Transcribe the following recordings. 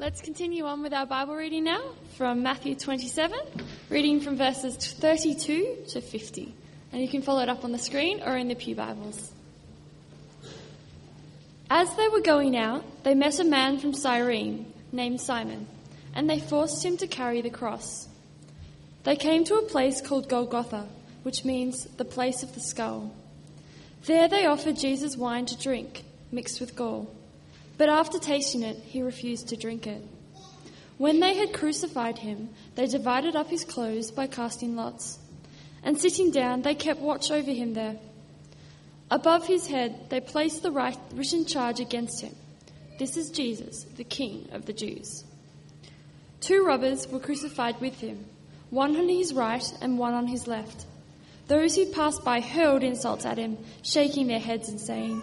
Let's continue on with our Bible reading now from Matthew 27, reading from verses 32 to 50. And you can follow it up on the screen or in the Pew Bibles. As they were going out, they met a man from Cyrene named Simon, and they forced him to carry the cross. They came to a place called Golgotha, which means the place of the skull. There they offered Jesus wine to drink, mixed with gall. But after tasting it, he refused to drink it. When they had crucified him, they divided up his clothes by casting lots. And sitting down, they kept watch over him there. Above his head, they placed the written charge against him This is Jesus, the King of the Jews. Two robbers were crucified with him, one on his right and one on his left. Those who passed by hurled insults at him, shaking their heads and saying,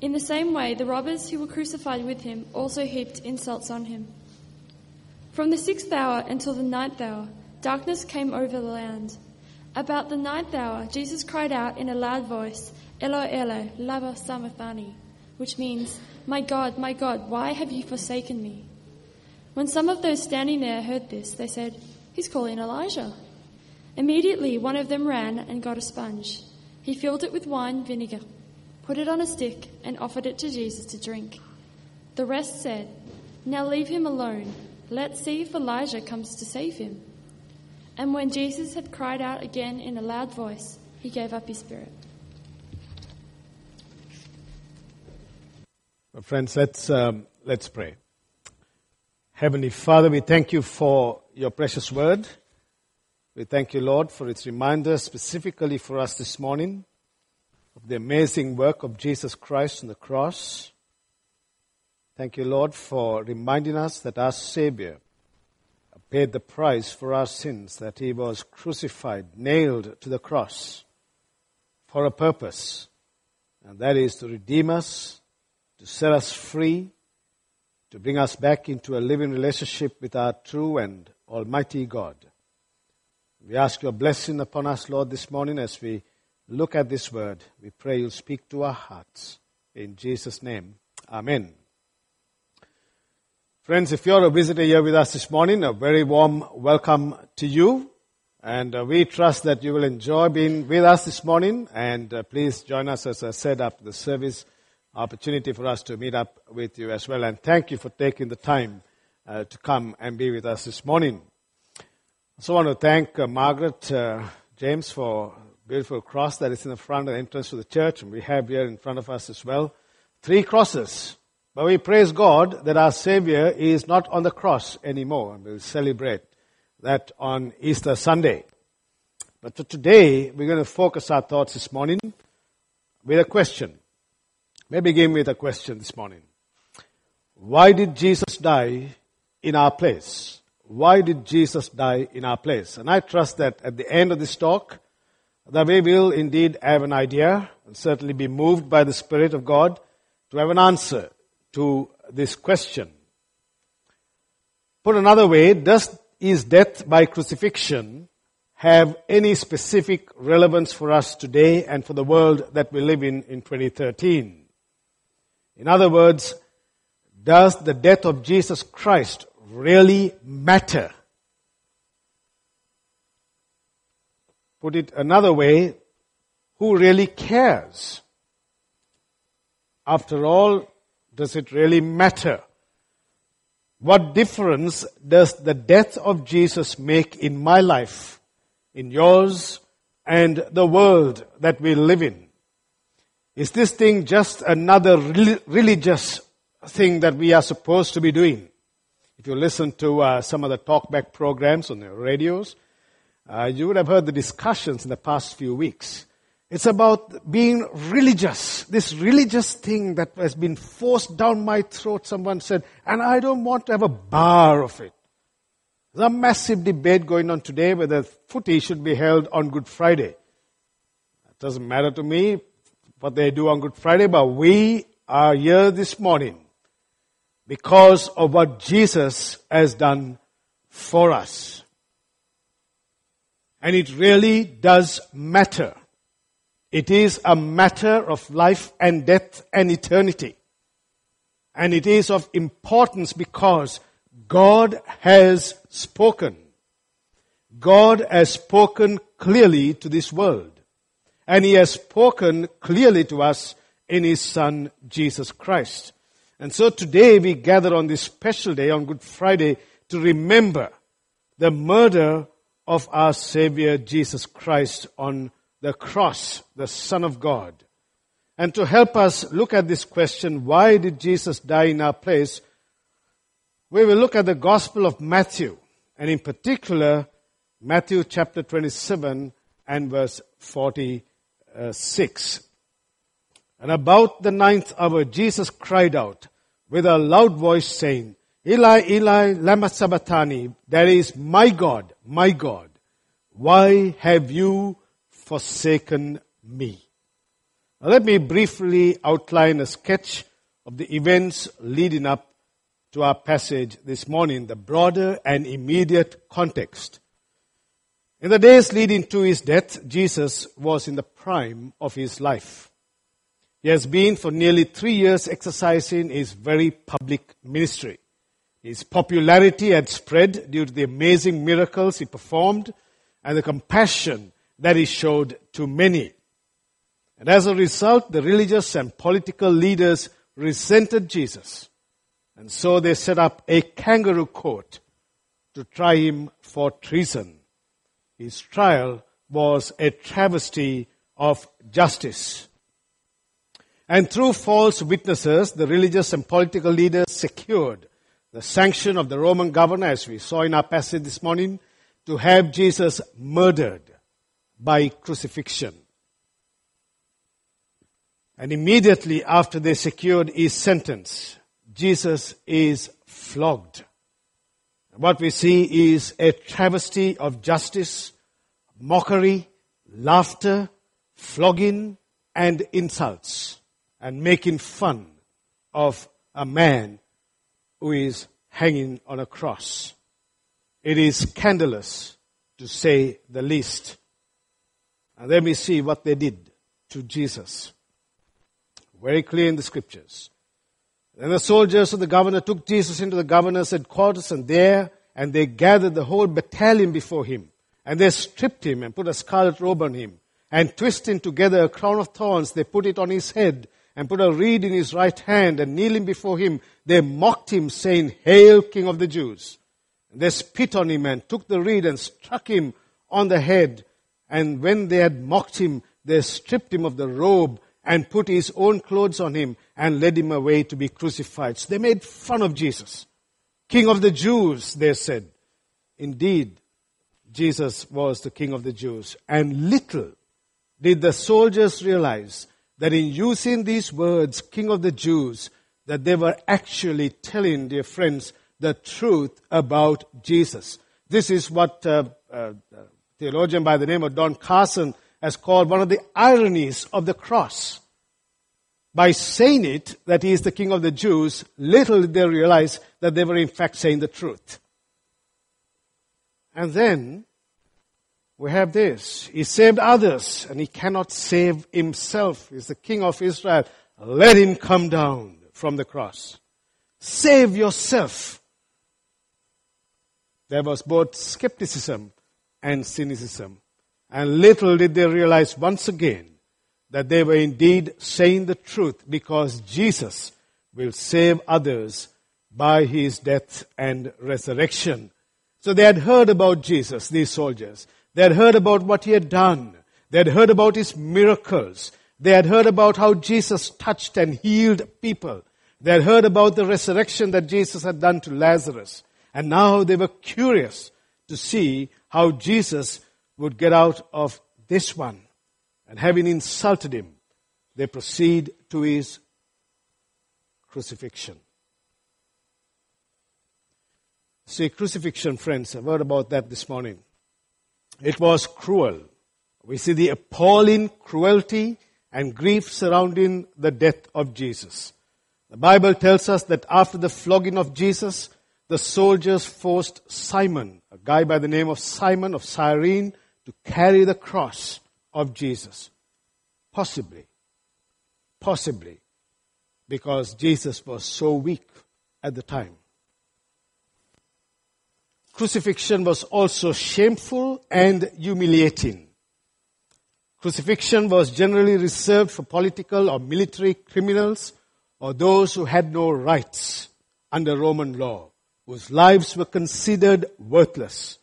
In the same way, the robbers who were crucified with him also heaped insults on him. From the sixth hour until the ninth hour, darkness came over the land. About the ninth hour, Jesus cried out in a loud voice, Eloi, Eloi, lama sabachthani, which means, My God, my God, why have you forsaken me? When some of those standing there heard this, they said, He's calling Elijah. Immediately, one of them ran and got a sponge. He filled it with wine vinegar, put it on a stick, and offered it to Jesus to drink. The rest said, Now leave him alone. Let's see if Elijah comes to save him. And when Jesus had cried out again in a loud voice, he gave up his spirit. Well, friends, let's, um, let's pray. Heavenly Father, we thank you for your precious word. We thank you, Lord, for its reminder specifically for us this morning of the amazing work of Jesus Christ on the cross. Thank you, Lord, for reminding us that our Savior paid the price for our sins, that he was crucified, nailed to the cross for a purpose, and that is to redeem us, to set us free, to bring us back into a living relationship with our true and almighty God. We ask your blessing upon us, Lord, this morning as we look at this word. We pray you'll speak to our hearts. In Jesus' name, Amen. Friends, if you're a visitor here with us this morning, a very warm welcome to you. And uh, we trust that you will enjoy being with us this morning. And uh, please join us as I set up the service opportunity for us to meet up with you as well. And thank you for taking the time uh, to come and be with us this morning. I also want to thank uh, Margaret uh, James for beautiful cross that is in the front of the entrance to the church. And we have here in front of us as well three crosses but we praise God that our Savior is not on the cross anymore, and we'll celebrate that on Easter Sunday. But for today, we're going to focus our thoughts this morning with a question. Maybe begin with a question this morning. Why did Jesus die in our place? Why did Jesus die in our place? And I trust that at the end of this talk, that we will indeed have an idea and certainly be moved by the Spirit of God to have an answer to this question. Put another way, does is death by crucifixion have any specific relevance for us today and for the world that we live in in 2013? In other words, does the death of Jesus Christ really matter? Put it another way, who really cares? After all, does it really matter? What difference does the death of Jesus make in my life, in yours, and the world that we live in? Is this thing just another religious thing that we are supposed to be doing? If you listen to uh, some of the talkback programs on the radios, uh, you would have heard the discussions in the past few weeks. It's about being religious. This religious thing that has been forced down my throat, someone said, and I don't want to have a bar of it. There's a massive debate going on today whether footy should be held on Good Friday. It doesn't matter to me what they do on Good Friday, but we are here this morning because of what Jesus has done for us. And it really does matter. It is a matter of life and death and eternity. And it is of importance because God has spoken. God has spoken clearly to this world. And He has spoken clearly to us in His Son, Jesus Christ. And so today we gather on this special day, on Good Friday, to remember the murder of our Savior Jesus Christ on the cross, the Son of God. And to help us look at this question, why did Jesus die in our place? We will look at the Gospel of Matthew, and in particular, Matthew chapter 27 and verse 46. And about the ninth hour, Jesus cried out with a loud voice saying, Eli, Eli, lama sabachthani, that is, my God, my God, why have you forsaken me? Now let me briefly outline a sketch of the events leading up to our passage this morning, the broader and immediate context. In the days leading to his death, Jesus was in the prime of his life. He has been for nearly three years exercising his very public ministry. His popularity had spread due to the amazing miracles he performed and the compassion that he showed to many. And as a result, the religious and political leaders resented Jesus. And so they set up a kangaroo court to try him for treason. His trial was a travesty of justice. And through false witnesses, the religious and political leaders secured the sanction of the Roman governor, as we saw in our passage this morning, to have Jesus murdered by crucifixion. And immediately after they secured his sentence, Jesus is flogged. What we see is a travesty of justice, mockery, laughter, flogging, and insults, and making fun of a man who is hanging on a cross. It is scandalous to say the least. And let me see what they did to Jesus. Very clear in the scriptures. Then the soldiers of the governor took Jesus into the governor's headquarters and there, and they gathered the whole battalion before him. And they stripped him and put a scarlet robe on him. And twisting together a crown of thorns, they put it on his head and put a reed in his right hand and kneeling before him, they mocked him saying, Hail, King of the Jews. They spit on him and took the reed and struck him on the head. And when they had mocked him, they stripped him of the robe and put his own clothes on him and led him away to be crucified. So they made fun of Jesus. King of the Jews, they said. Indeed, Jesus was the King of the Jews. And little did the soldiers realize that in using these words, King of the Jews, that they were actually telling their friends the truth about Jesus. This is what uh, uh, theologian by the name of Don Carson has called one of the ironies of the cross. By saying it, that he is the king of the Jews, little did they realize that they were in fact saying the truth. And then, we have this. He saved others and he cannot save himself. He's the king of Israel. Let him come down from the cross. Save yourself. There was both skepticism and cynicism. And little did they realize once again that they were indeed saying the truth because Jesus will save others by his death and resurrection. So they had heard about Jesus, these soldiers. They had heard about what he had done. They had heard about his miracles. They had heard about how Jesus touched and healed people. They had heard about the resurrection that Jesus had done to Lazarus. And now they were curious to see how Jesus would get out of this one. And having insulted him, they proceed to his crucifixion. See, crucifixion, friends, a heard about that this morning. It was cruel. We see the appalling cruelty and grief surrounding the death of Jesus. The Bible tells us that after the flogging of Jesus, the soldiers forced Simon, a guy by the name of Simon of Cyrene, to carry the cross of Jesus. Possibly. Possibly. Because Jesus was so weak at the time. Crucifixion was also shameful and humiliating. Crucifixion was generally reserved for political or military criminals or those who had no rights under Roman law, whose lives were considered worthless.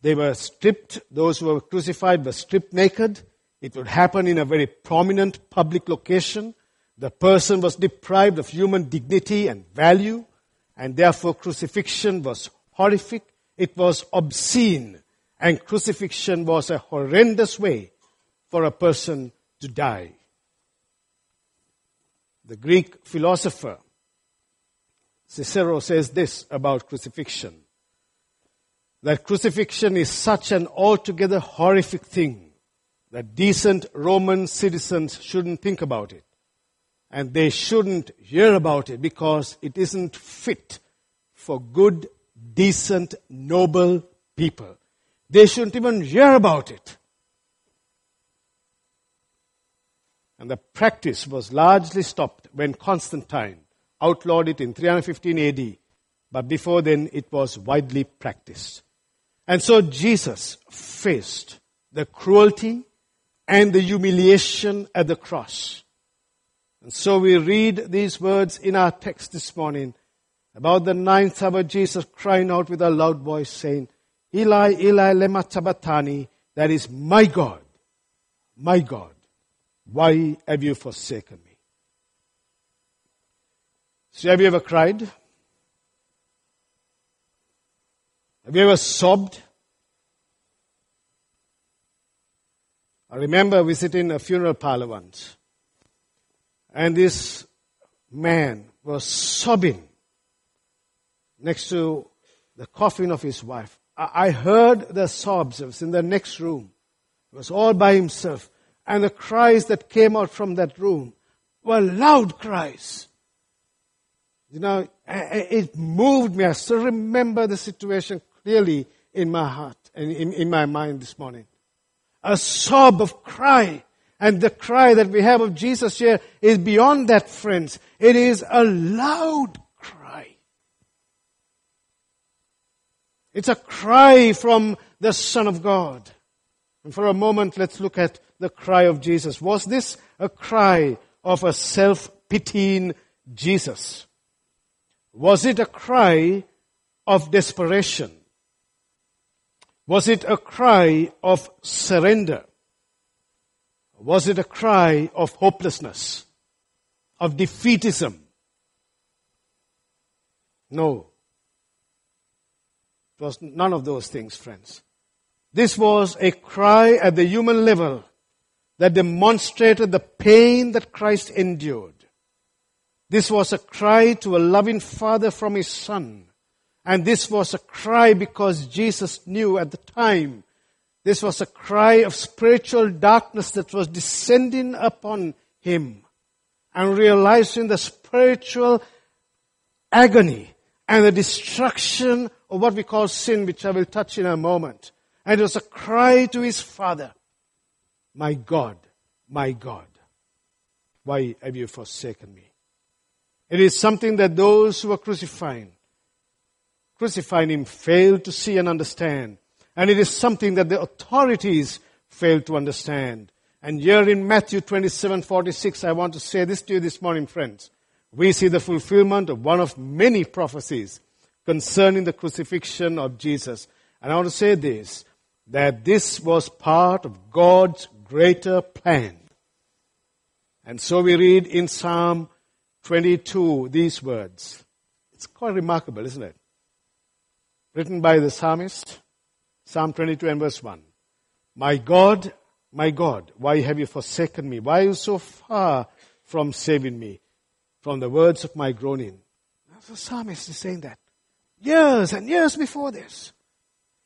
They were stripped, those who were crucified were stripped naked. It would happen in a very prominent public location. The person was deprived of human dignity and value, and therefore crucifixion was horrific. It was obscene and crucifixion was a horrendous way for a person to die. The Greek philosopher Cicero says this about crucifixion that crucifixion is such an altogether horrific thing that decent Roman citizens shouldn't think about it. And they shouldn't hear about it because it isn't fit for good, decent, noble people. They shouldn't even hear about it. And the practice was largely stopped when Constantine outlawed it in 315 AD. But before then, it was widely practiced. And so Jesus faced the cruelty and the humiliation at the cross. And so we read these words in our text this morning about the ninth hour, Jesus crying out with a loud voice saying, Eli, Eli, lema sabachthani, that is my God, my God, why have you forsaken me? So have you ever cried? Have you ever sobbed? I remember visiting a funeral parlor once, and this man was sobbing next to the coffin of his wife. I heard the sobs. It was in the next room. He was all by himself. And the cries that came out from that room were loud cries. You know, it moved me. I still remember the situation clearly in my heart and in, in my mind this morning. A sob of cry. And the cry that we have of Jesus here is beyond that, friends. It is a loud It's a cry from the Son of God. And for a moment, let's look at the cry of Jesus. Was this a cry of a self-pitying Jesus? Was it a cry of desperation? Was it a cry of surrender? Was it a cry of hopelessness? Of defeatism? No. Was none of those things, friends. This was a cry at the human level that demonstrated the pain that Christ endured. This was a cry to a loving father from his son. And this was a cry because Jesus knew at the time this was a cry of spiritual darkness that was descending upon him and realizing the spiritual agony and the destruction of what we call sin, which I will touch in a moment. And it was a cry to his father, My God, my God, why have you forsaken me? It is something that those who were crucifying, crucifying him failed to see and understand. And it is something that the authorities failed to understand. And here in Matthew 27, 46, I want to say this to you this morning, friends we see the fulfillment of one of many prophecies concerning the crucifixion of Jesus. And I want to say this, that this was part of God's greater plan. And so we read in Psalm 22 these words. It's quite remarkable, isn't it? Written by the psalmist, Psalm 22 and verse 1. My God, my God, why have you forsaken me? Why are you so far from saving me? From the words of my groaning. The psalmist is saying that. Years and years before this.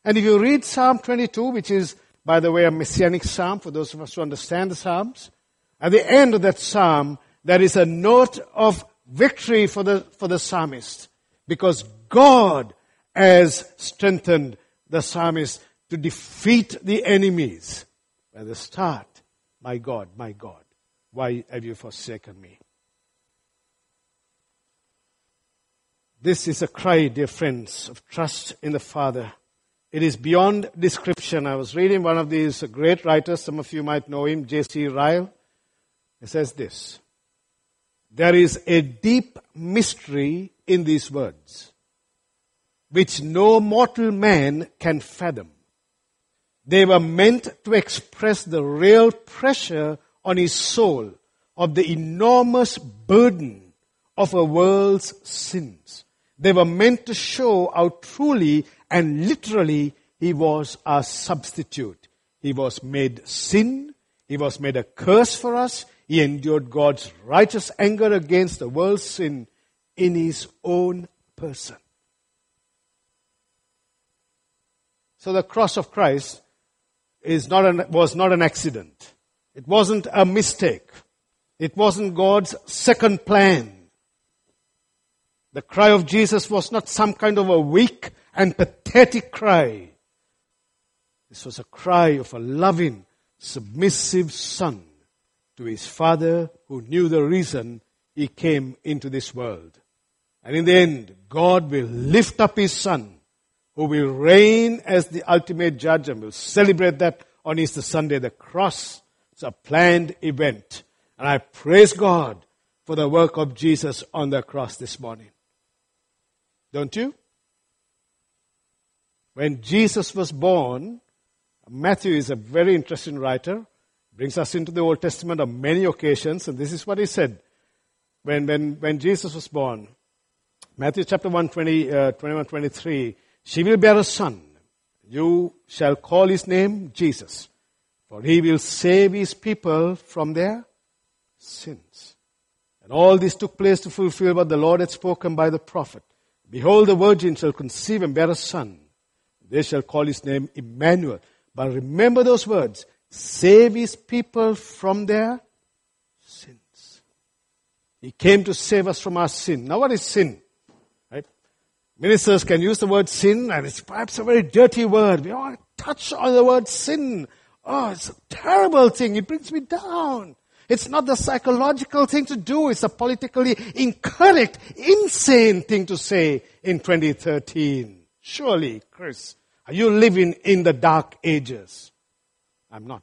And if you read Psalm 22, which is, by the way, a messianic psalm for those of us who understand the Psalms, at the end of that psalm, there is a note of victory for the, for the psalmist because God has strengthened the psalmist to defeat the enemies. At the start, my God, my God, why have you forsaken me? This is a cry, dear friends, of trust in the Father. It is beyond description. I was reading one of these great writers, some of you might know him, J.C. Ryle. He says this There is a deep mystery in these words, which no mortal man can fathom. They were meant to express the real pressure on his soul of the enormous burden of a world's sins. They were meant to show how truly and literally he was our substitute. He was made sin. He was made a curse for us. He endured God's righteous anger against the world's sin in his own person. So the cross of Christ is not an, was not an accident. It wasn't a mistake. It wasn't God's second plan. The cry of Jesus was not some kind of a weak and pathetic cry. This was a cry of a loving, submissive son to his father who knew the reason he came into this world. And in the end, God will lift up his son who will reign as the ultimate judge and will celebrate that on Easter Sunday. The cross is a planned event. And I praise God for the work of Jesus on the cross this morning. Don't you? When Jesus was born, Matthew is a very interesting writer, brings us into the Old Testament on many occasions, and this is what he said when, when, when Jesus was born. Matthew chapter 1, 20, uh, 21, 23, she will bear a son. You shall call his name Jesus, for he will save his people from their sins. And all this took place to fulfill what the Lord had spoken by the prophet. Behold, the virgin shall conceive and bear a son. They shall call his name Emmanuel. But remember those words. Save his people from their sins. He came to save us from our sin. Now what is sin? Right? Ministers can use the word sin and it's perhaps a very dirty word. We all touch on the word sin. Oh, it's a terrible thing. It brings me down. It's not the psychological thing to do. It's a politically incorrect, insane thing to say in 2013. Surely, Chris, are you living in the dark ages? I'm not.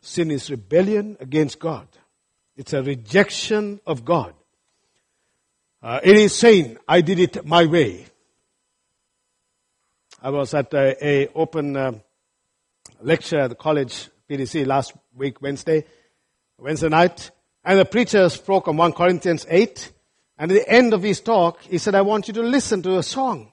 Sin is rebellion against God. It's a rejection of God. Uh, it is saying, I did it my way. I was at a, a open uh, lecture at the college PDC last week, Wednesday, Wednesday night, and the preacher spoke on 1 Corinthians 8, and at the end of his talk, he said, I want you to listen to a song.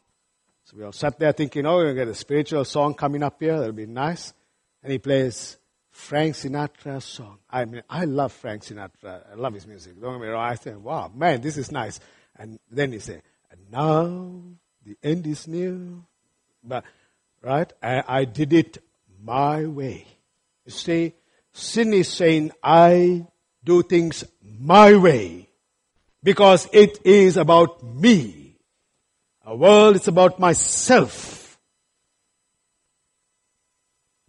So we all sat there thinking, oh, we're going to get a spiritual song coming up here, that'll be nice. And he plays Frank Sinatra's song. I mean, I love Frank Sinatra. I love his music. Don't get me wrong. I think, wow, man, this is nice. And then he said, and now the end is near. But, right? I, I did it my way. You see, sin is saying, I do things my way because it is about me. A world is about myself.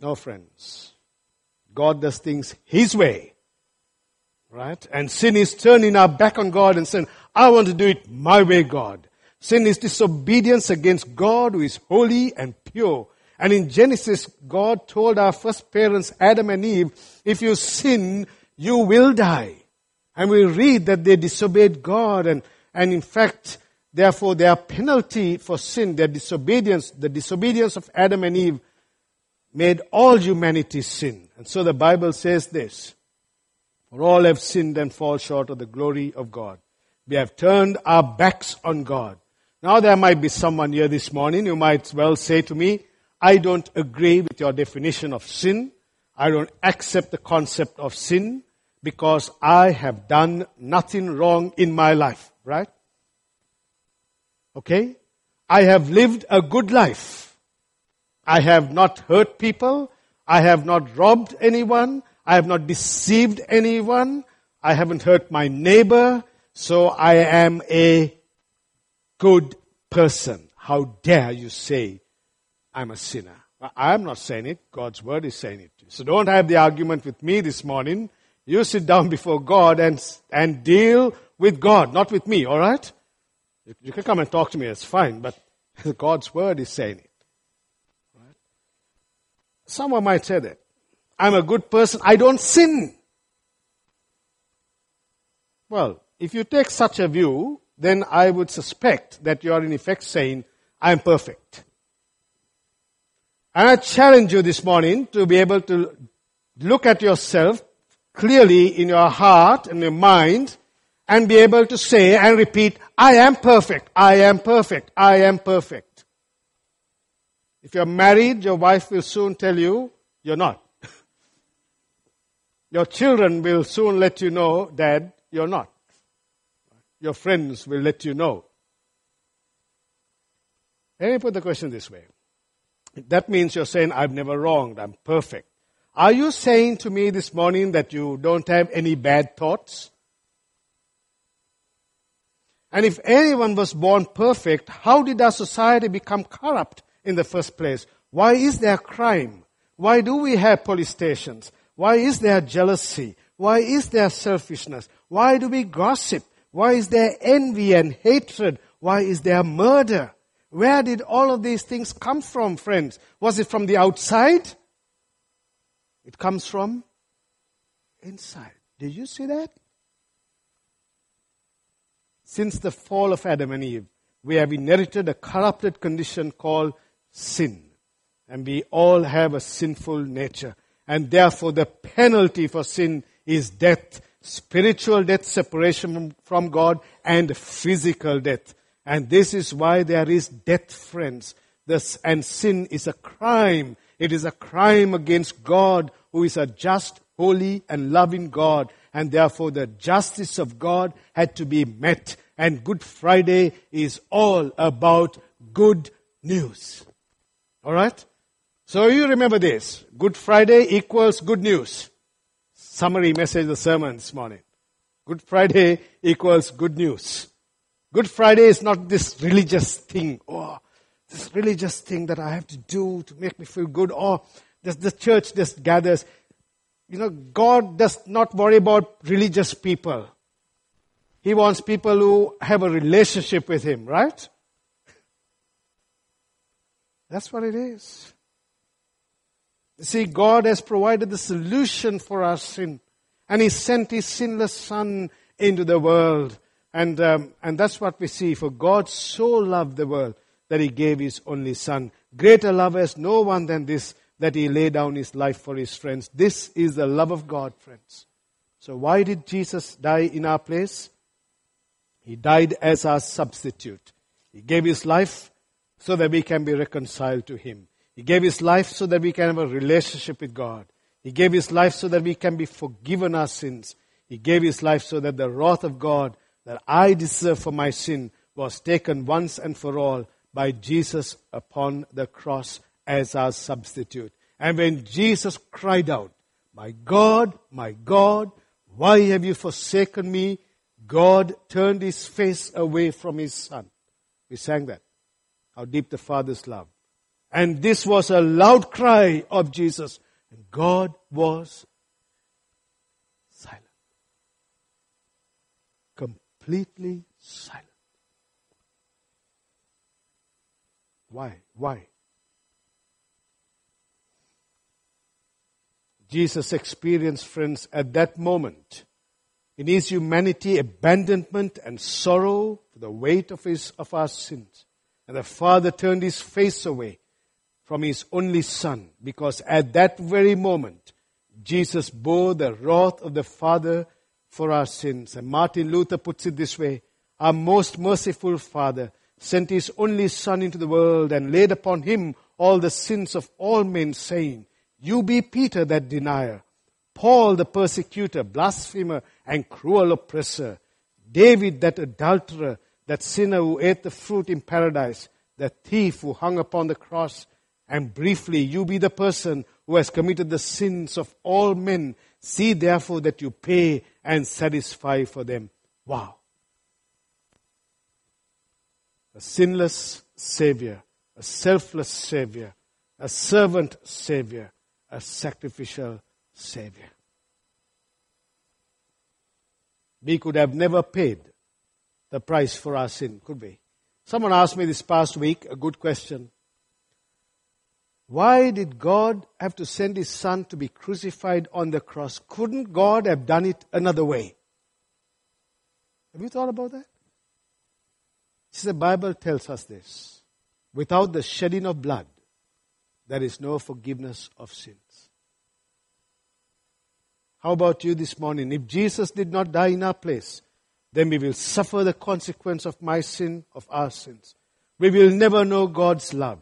No, friends. God does things His way. Right? And sin is turning our back on God and saying, I want to do it my way, God. Sin is disobedience against God who is holy and pure and in Genesis, God told our first parents, Adam and Eve, if you sin, you will die. And we read that they disobeyed God and, and in fact, therefore their penalty for sin, their disobedience, the disobedience of Adam and Eve made all humanity sin. And so the Bible says this, for all have sinned and fall short of the glory of God. We have turned our backs on God. Now there might be someone here this morning who might well say to me, I don't agree with your definition of sin. I don't accept the concept of sin because I have done nothing wrong in my life. right? Okay? I have lived a good life. I have not hurt people. I have not robbed anyone. I have not deceived anyone. I haven't hurt my neighbor. So I am a good person. How dare you say I'm a sinner? I'm not saying it. God's word is saying it. So don't have the argument with me this morning. You sit down before God and, and deal with God, not with me, alright? You, you can come and talk to me, it's fine, but God's word is saying it. Right? Someone might say that. I'm a good person, I don't sin. Well, if you take such a view, then I would suspect that you are in effect saying, I am perfect. And I challenge you this morning to be able to look at yourself clearly in your heart and your mind and be able to say and repeat, I am perfect, I am perfect, I am perfect. If you're married, your wife will soon tell you you're not. your children will soon let you know, Dad, you're not. Your friends will let you know. Let me put the question this way. That means you're saying, I've never wronged, I'm perfect. Are you saying to me this morning that you don't have any bad thoughts? And if anyone was born perfect, how did our society become corrupt in the first place? Why is there crime? Why do we have police stations? Why is there jealousy? Why is there selfishness? Why do we gossip? Why is there envy and hatred? Why is there murder? Where did all of these things come from, friends? Was it from the outside? It comes from inside. Did you see that? Since the fall of Adam and Eve, we have inherited a corrupted condition called sin. And we all have a sinful nature. And therefore the penalty for sin is death. Spiritual death, separation from God, and physical death. And this is why there is death, friends. This, and sin is a crime. It is a crime against God, who is a just, holy, and loving God. And therefore the justice of God had to be met and Good Friday is all about good news. Alright? So you remember this. Good Friday equals good news. Summary message of the sermon this morning. Good Friday equals good news. Good Friday is not this religious thing. Oh, this religious thing that I have to do to make me feel good. Oh, or the, the church just gathers. You know, God does not worry about religious people. He wants people who have a relationship with Him, right? That's what it is. See, God has provided the solution for our sin. And He sent His sinless Son into the world. And, um, and that's what we see. For God so loved the world that He gave His only Son. Greater love has no one than this, that He laid down His life for His friends. This is the love of God, friends. So why did Jesus die in our place? He died as our substitute. He gave his life so that we can be reconciled to him. He gave his life so that we can have a relationship with God. He gave his life so that we can be forgiven our sins. He gave his life so that the wrath of God that I deserve for my sin was taken once and for all by Jesus upon the cross as our substitute. And when Jesus cried out, My God, my God, why have you forsaken me? God turned his face away from his son. We sang that. How deep the Father's love. And this was a loud cry of Jesus. And God was silent. Completely silent. Why? Why? Jesus experienced, friends, at that moment in his humanity, abandonment and sorrow for the weight of his, of our sins. And the Father turned his face away from his only Son because at that very moment, Jesus bore the wrath of the Father for our sins. And Martin Luther puts it this way, our most merciful Father sent his only Son into the world and laid upon him all the sins of all men saying, you be Peter that denier, Paul the persecutor, blasphemer, and cruel oppressor. David, that adulterer, that sinner who ate the fruit in paradise, that thief who hung upon the cross, and briefly, you be the person who has committed the sins of all men. See therefore that you pay and satisfy for them. Wow. A sinless Savior, a selfless Savior, a servant Savior, a sacrificial Savior. We could have never paid the price for our sin, could we? Someone asked me this past week a good question. Why did God have to send his son to be crucified on the cross? Couldn't God have done it another way? Have you thought about that? See, the Bible tells us this. Without the shedding of blood, there is no forgiveness of sins. How about you this morning? If Jesus did not die in our place, then we will suffer the consequence of my sin, of our sins. We will never know God's love.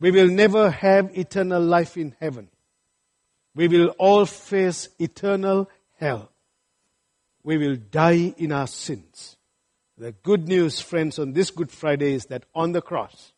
We will never have eternal life in heaven. We will all face eternal hell. We will die in our sins. The good news, friends, on this Good Friday is that on the cross,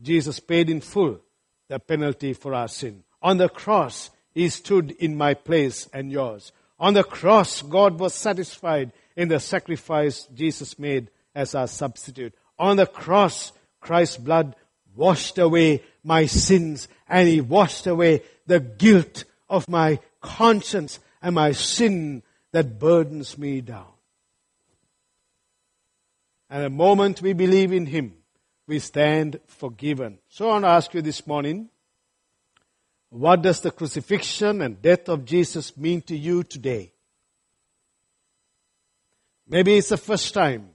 Jesus paid in full the penalty for our sin. On the cross, He stood in my place and yours. On the cross, God was satisfied in the sacrifice Jesus made as our substitute. On the cross, Christ's blood washed away my sins and He washed away the guilt of my conscience and my sin that burdens me down. And the moment we believe in Him, we stand forgiven. So I want to ask you this morning, what does the crucifixion and death of Jesus mean to you today? Maybe it's the first time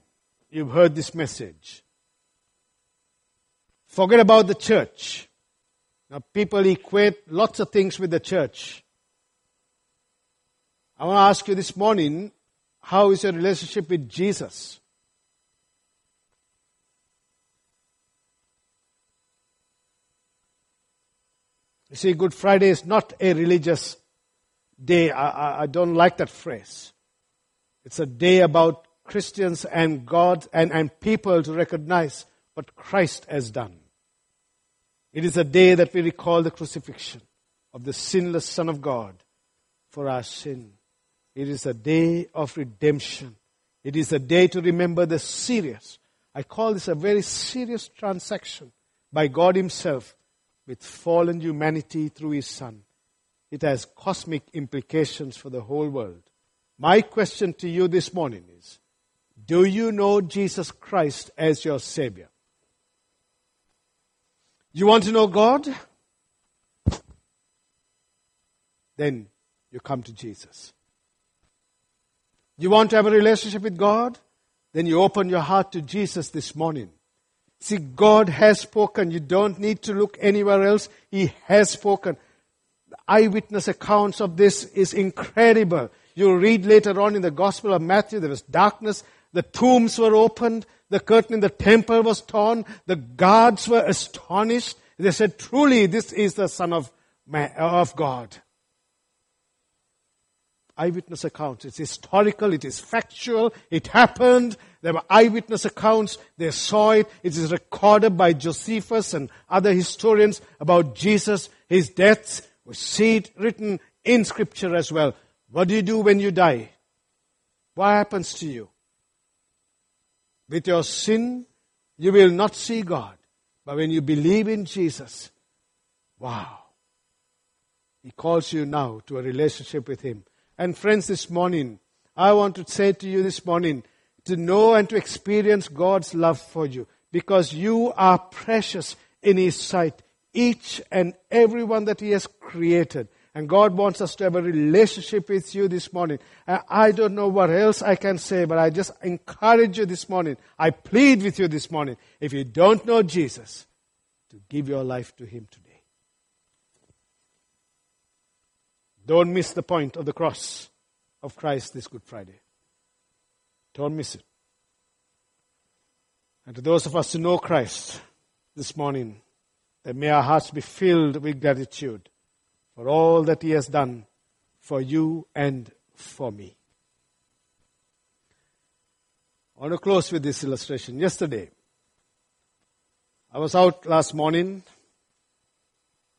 you've heard this message. Forget about the church. Now people equate lots of things with the church. I want to ask you this morning, how is your relationship with Jesus? You see, Good Friday is not a religious day. I, I, I don't like that phrase. It's a day about Christians and God and, and people to recognize what Christ has done. It is a day that we recall the crucifixion of the sinless Son of God for our sin. It is a day of redemption. It is a day to remember the serious, I call this a very serious transaction by God Himself with fallen humanity through His Son. It has cosmic implications for the whole world. My question to you this morning is Do you know Jesus Christ as your Savior? You want to know God? Then you come to Jesus. You want to have a relationship with God? Then you open your heart to Jesus this morning. See, God has spoken. You don't need to look anywhere else. He has spoken. The eyewitness accounts of this is incredible. You'll read later on in the Gospel of Matthew, there was darkness, the tombs were opened, the curtain in the temple was torn, the guards were astonished. They said, truly, this is the Son of, man, of God. Eyewitness accounts. It's historical, it is factual, it happened. There were eyewitness accounts, they saw it. It is recorded by Josephus and other historians about Jesus, his deaths. We see it written in scripture as well. What do you do when you die? What happens to you? With your sin, you will not see God. But when you believe in Jesus, wow. He calls you now to a relationship with Him. And friends, this morning, I want to say to you this morning, to know and to experience God's love for you, because you are precious in His sight, each and every one that He has created. And God wants us to have a relationship with you this morning. I don't know what else I can say, but I just encourage you this morning. I plead with you this morning. If you don't know Jesus, to give your life to Him today. Don't miss the point of the cross of Christ this Good Friday. Don't miss it. And to those of us who know Christ this morning, that may our hearts be filled with gratitude for all that He has done for you and for me. I want to close with this illustration. Yesterday, I was out last morning,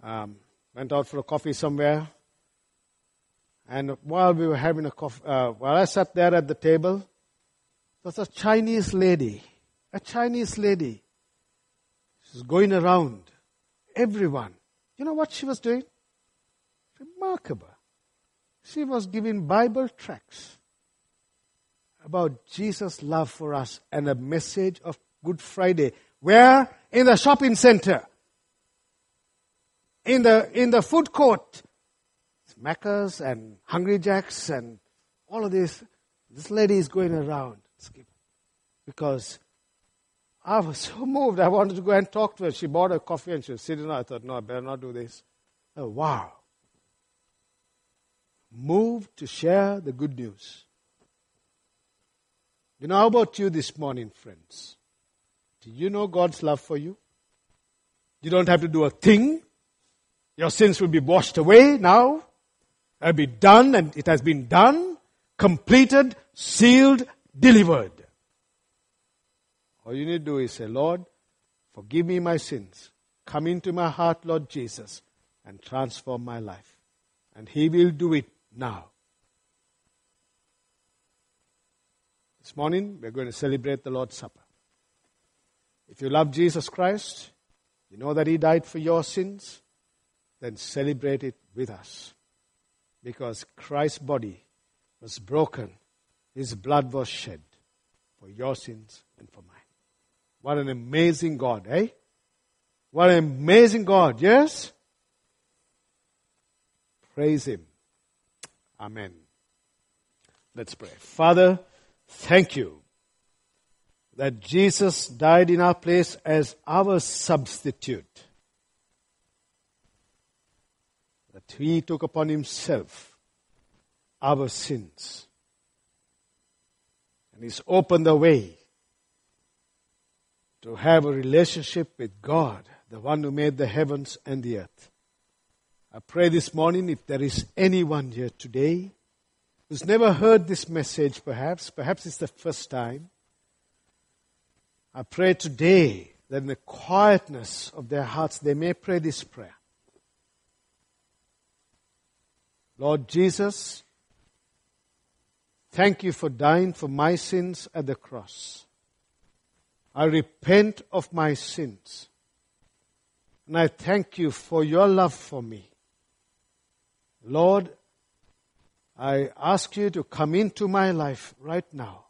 um, went out for a coffee somewhere, and while we were having a coffee, uh, while I sat there at the table, there was a Chinese lady, a Chinese lady. She's going around everyone. You know what she was doing? Remarkable. She was giving Bible tracts about Jesus' love for us and a message of Good Friday. Where? In the shopping center. In the, in the food court. Macca's and Hungry Jacks and all of this. This lady is going around. Because I was so moved. I wanted to go and talk to her. She bought a coffee and she was sitting there. I thought, no, I better not do this. Oh, wow. Moved to share the good news. You know, how about you this morning, friends? Do you know God's love for you? You don't have to do a thing. Your sins will be washed away now. It'll be done and it has been done, completed, sealed, delivered. All you need to do is say, Lord, forgive me my sins. Come into my heart, Lord Jesus, and transform my life. And He will do it now. This morning, we're going to celebrate the Lord's Supper. If you love Jesus Christ, you know that He died for your sins, then celebrate it with us. Because Christ's body was broken, His blood was shed for your sins and for mine. What an amazing God, eh? What an amazing God, yes? Praise Him. Amen. Let's pray. Father, Thank you that Jesus died in our place as our substitute. That he took upon himself our sins. And he's opened the way to have a relationship with God, the one who made the heavens and the earth. I pray this morning if there is anyone here today who's never heard this message, perhaps, perhaps it's the first time, I pray today that in the quietness of their hearts they may pray this prayer. Lord Jesus, thank you for dying for my sins at the cross. I repent of my sins. And I thank you for your love for me. Lord, I ask you to come into my life right now,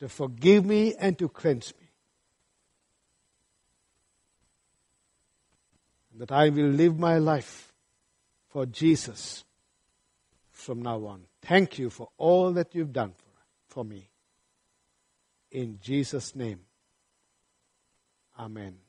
to forgive me and to cleanse me. That I will live my life for Jesus from now on. Thank you for all that you've done for, for me. In Jesus' name, Amen.